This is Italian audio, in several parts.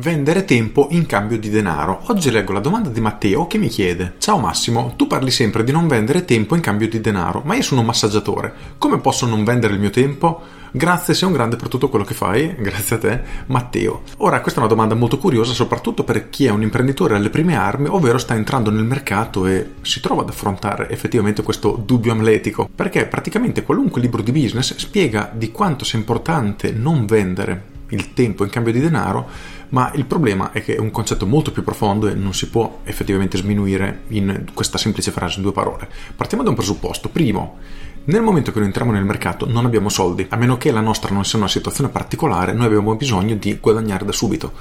Vendere tempo in cambio di denaro. Oggi leggo la domanda di Matteo che mi chiede: Ciao Massimo, tu parli sempre di non vendere tempo in cambio di denaro, ma io sono un massaggiatore. Come posso non vendere il mio tempo? Grazie, sei un grande per tutto quello che fai. Grazie a te, Matteo. Ora, questa è una domanda molto curiosa, soprattutto per chi è un imprenditore alle prime armi, ovvero sta entrando nel mercato e si trova ad affrontare effettivamente questo dubbio amletico. Perché praticamente qualunque libro di business spiega di quanto sia importante non vendere il tempo in cambio di denaro, ma il problema è che è un concetto molto più profondo e non si può effettivamente sminuire in questa semplice frase in due parole. Partiamo da un presupposto. Primo, nel momento che noi entriamo nel mercato non abbiamo soldi, a meno che la nostra non sia una situazione particolare, noi abbiamo bisogno di guadagnare da subito.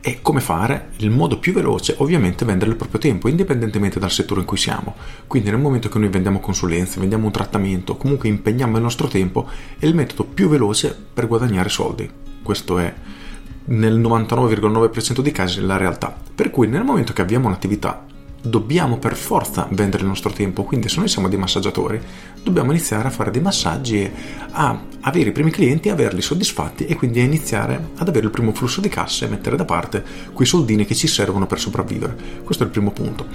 E come fare? Il modo più veloce ovviamente è vendere il proprio tempo, indipendentemente dal settore in cui siamo. Quindi nel momento che noi vendiamo consulenze, vendiamo un trattamento, comunque impegniamo il nostro tempo, è il metodo più veloce per guadagnare soldi questo è nel 99,9% dei casi la realtà. Per cui nel momento che abbiamo un'attività dobbiamo per forza vendere il nostro tempo, quindi se noi siamo dei massaggiatori dobbiamo iniziare a fare dei massaggi e a avere i primi clienti, averli soddisfatti e quindi a iniziare ad avere il primo flusso di cassa e mettere da parte quei soldini che ci servono per sopravvivere. Questo è il primo punto.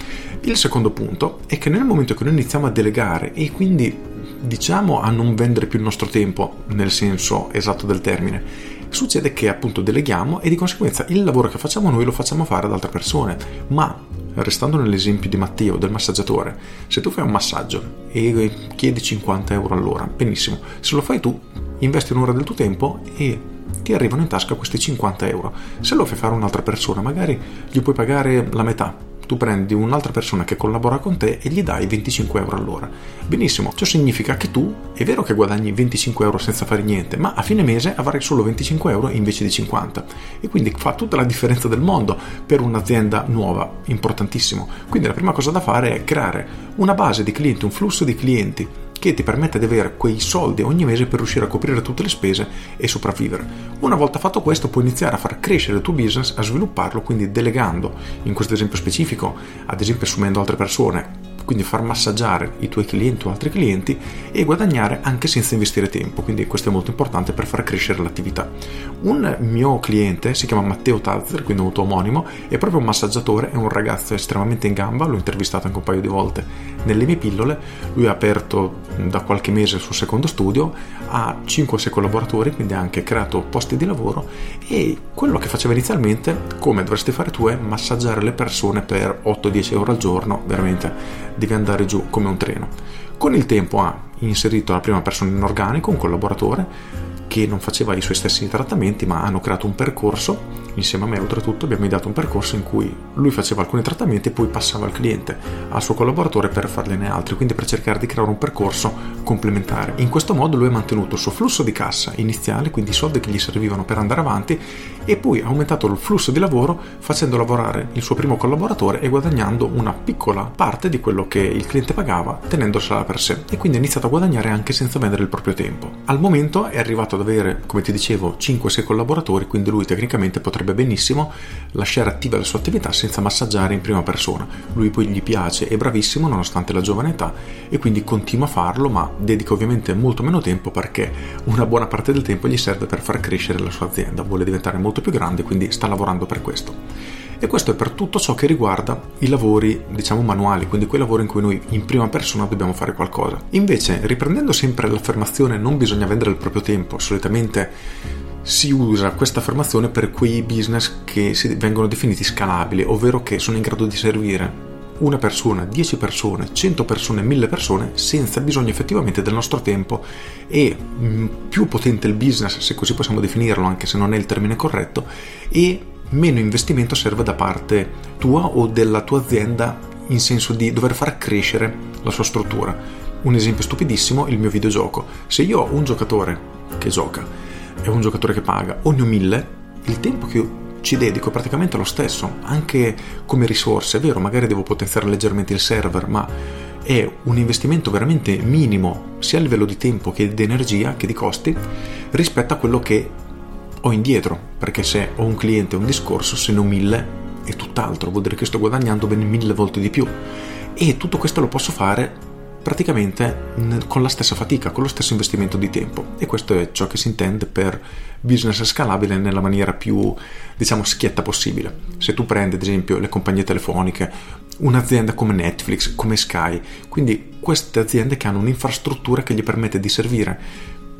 Il secondo punto è che nel momento che noi iniziamo a delegare e quindi diciamo a non vendere più il nostro tempo nel senso esatto del termine, succede che appunto deleghiamo e di conseguenza il lavoro che facciamo noi lo facciamo fare ad altre persone. Ma restando nell'esempio di Matteo, del massaggiatore, se tu fai un massaggio e chiedi 50 euro all'ora, benissimo, se lo fai tu, investi un'ora del tuo tempo e ti arrivano in tasca questi 50 euro. Se lo fai fare un'altra persona, magari gli puoi pagare la metà, tu prendi un'altra persona che collabora con te e gli dai 25 euro all'ora. Benissimo, ciò significa che tu è vero che guadagni 25 euro senza fare niente, ma a fine mese avrai solo 25 euro invece di 50 e quindi fa tutta la differenza del mondo per un'azienda nuova, importantissimo. Quindi la prima cosa da fare è creare una base di clienti, un flusso di clienti che ti permette di avere quei soldi ogni mese per riuscire a coprire tutte le spese e sopravvivere. Una volta fatto questo puoi iniziare a far crescere il tuo business, a svilupparlo, quindi delegando, in questo esempio specifico, ad esempio assumendo altre persone quindi far massaggiare i tuoi clienti o altri clienti e guadagnare anche senza investire tempo, quindi questo è molto importante per far crescere l'attività. Un mio cliente si chiama Matteo Tazzer, quindi un omonimo, è proprio un massaggiatore, è un ragazzo estremamente in gamba, l'ho intervistato anche un paio di volte nelle mie pillole, lui ha aperto da qualche mese il suo secondo studio, ha 5-6 collaboratori, quindi ha anche creato posti di lavoro e quello che faceva inizialmente, come dovresti fare tu, è massaggiare le persone per 8-10 euro al giorno, veramente devi andare giù come un treno. Con il tempo ha inserito la prima persona in organico, un collaboratore, che non faceva i suoi stessi trattamenti, ma hanno creato un percorso insieme a me oltretutto abbiamo ideato un percorso in cui lui faceva alcuni trattamenti e poi passava al cliente, al suo collaboratore per fargliene altri, quindi per cercare di creare un percorso complementare. In questo modo lui ha mantenuto il suo flusso di cassa iniziale, quindi i soldi che gli servivano per andare avanti, e poi ha aumentato il flusso di lavoro facendo lavorare il suo primo collaboratore e guadagnando una piccola parte di quello che il cliente pagava tenendosela per sé e quindi ha iniziato a guadagnare anche senza vendere il proprio tempo. Al momento è arrivato ad avere, come ti dicevo, 5-6 collaboratori, quindi lui tecnicamente potrebbe benissimo lasciare attiva la sua attività senza massaggiare in prima persona. Lui poi gli piace, è bravissimo nonostante la giovane età e quindi continua a farlo, ma dedica ovviamente molto meno tempo perché una buona parte del tempo gli serve per far crescere la sua azienda, vuole diventare molto più grande, quindi sta lavorando per questo. E questo è per tutto ciò che riguarda i lavori, diciamo, manuali, quindi quei lavori in cui noi in prima persona dobbiamo fare qualcosa. Invece, riprendendo sempre l'affermazione non bisogna vendere il proprio tempo, solitamente si usa questa affermazione per quei business che vengono definiti scalabili, ovvero che sono in grado di servire una persona, 10 persone, 100 persone, 1000 persone senza bisogno effettivamente del nostro tempo e mm, più potente il business, se così possiamo definirlo, anche se non è il termine corretto, e meno investimento serve da parte tua o della tua azienda in senso di dover far crescere la sua struttura. Un esempio stupidissimo, il mio videogioco. Se io ho un giocatore che gioca è un giocatore che paga o ne mille, il tempo che io ci dedico è praticamente lo stesso, anche come risorse. È vero, magari devo potenziare leggermente il server, ma è un investimento veramente minimo, sia a livello di tempo che di energia che di costi, rispetto a quello che ho indietro. Perché se ho un cliente o un discorso, se ne ho mille, è tutt'altro, vuol dire che sto guadagnando ben mille volte di più. E tutto questo lo posso fare praticamente con la stessa fatica, con lo stesso investimento di tempo. E questo è ciò che si intende per business scalabile nella maniera più, diciamo, schietta possibile. Se tu prendi, ad esempio, le compagnie telefoniche, un'azienda come Netflix, come Sky, quindi queste aziende che hanno un'infrastruttura che gli permette di servire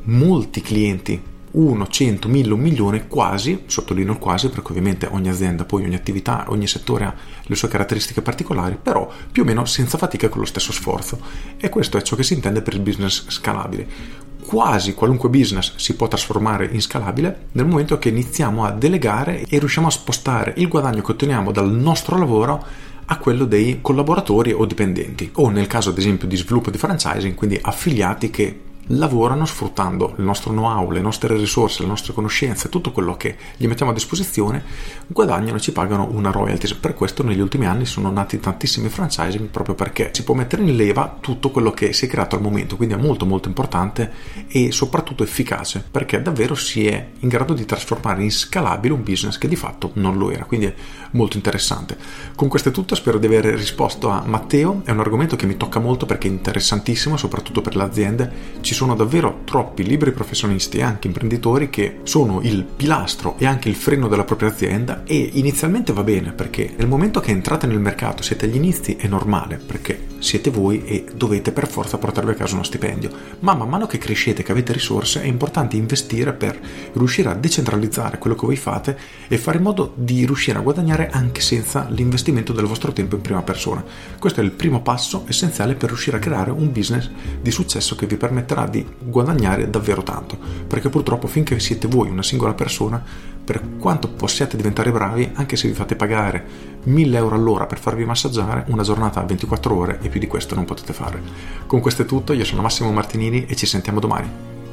molti clienti 1, 100, 1000, un milione, quasi, sottolineo il quasi perché ovviamente ogni azienda, poi ogni attività, ogni settore ha le sue caratteristiche particolari, però più o meno senza fatica e con lo stesso sforzo. E questo è ciò che si intende per il business scalabile. Quasi qualunque business si può trasformare in scalabile nel momento che iniziamo a delegare e riusciamo a spostare il guadagno che otteniamo dal nostro lavoro a quello dei collaboratori o dipendenti, o nel caso ad esempio di sviluppo di franchising, quindi affiliati che lavorano sfruttando il nostro know-how, le nostre risorse, le nostre conoscenze, tutto quello che gli mettiamo a disposizione, guadagnano e ci pagano una royalties. Per questo negli ultimi anni sono nati tantissimi franchising proprio perché si può mettere in leva tutto quello che si è creato al momento, quindi è molto molto importante e soprattutto efficace perché davvero si è in grado di trasformare in scalabile un business che di fatto non lo era, quindi è molto interessante. Con questo è tutto, spero di aver risposto a Matteo, è un argomento che mi tocca molto perché è interessantissimo, soprattutto per le aziende. Ci sono davvero troppi liberi professionisti e anche imprenditori che sono il pilastro e anche il freno della propria azienda e inizialmente va bene perché nel momento che entrate nel mercato, siete agli inizi, è normale perché siete voi e dovete per forza portarvi a casa uno stipendio. Ma man mano che crescete, che avete risorse, è importante investire per riuscire a decentralizzare quello che voi fate e fare in modo di riuscire a guadagnare anche senza l'investimento del vostro tempo in prima persona. Questo è il primo passo essenziale per riuscire a creare un business di successo che vi permetterà di guadagnare davvero tanto, perché purtroppo finché siete voi una singola persona, per quanto possiate diventare bravi, anche se vi fate pagare 1000 euro all'ora per farvi massaggiare, una giornata a 24 ore e più di questo non potete fare. Con questo è tutto, io sono Massimo Martinini e ci sentiamo domani.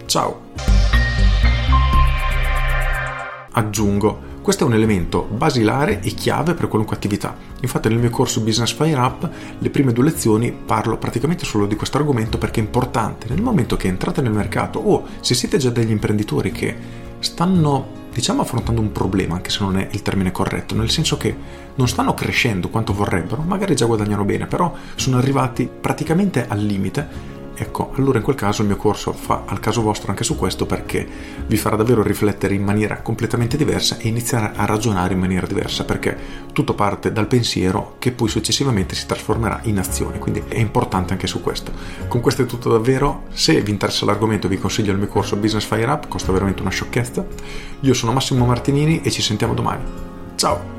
Ciao! Aggiungo questo è un elemento basilare e chiave per qualunque attività. Infatti nel mio corso Business Fire Up le prime due lezioni parlo praticamente solo di questo argomento perché è importante nel momento che entrate nel mercato o se siete già degli imprenditori che stanno diciamo affrontando un problema, anche se non è il termine corretto, nel senso che non stanno crescendo quanto vorrebbero, magari già guadagnano bene, però sono arrivati praticamente al limite Ecco, allora in quel caso il mio corso fa al caso vostro anche su questo perché vi farà davvero riflettere in maniera completamente diversa e iniziare a ragionare in maniera diversa perché tutto parte dal pensiero che poi successivamente si trasformerà in azione, quindi è importante anche su questo. Con questo è tutto davvero, se vi interessa l'argomento vi consiglio il mio corso Business Fire Up, costa veramente una sciocchezza. Io sono Massimo Martinini e ci sentiamo domani. Ciao!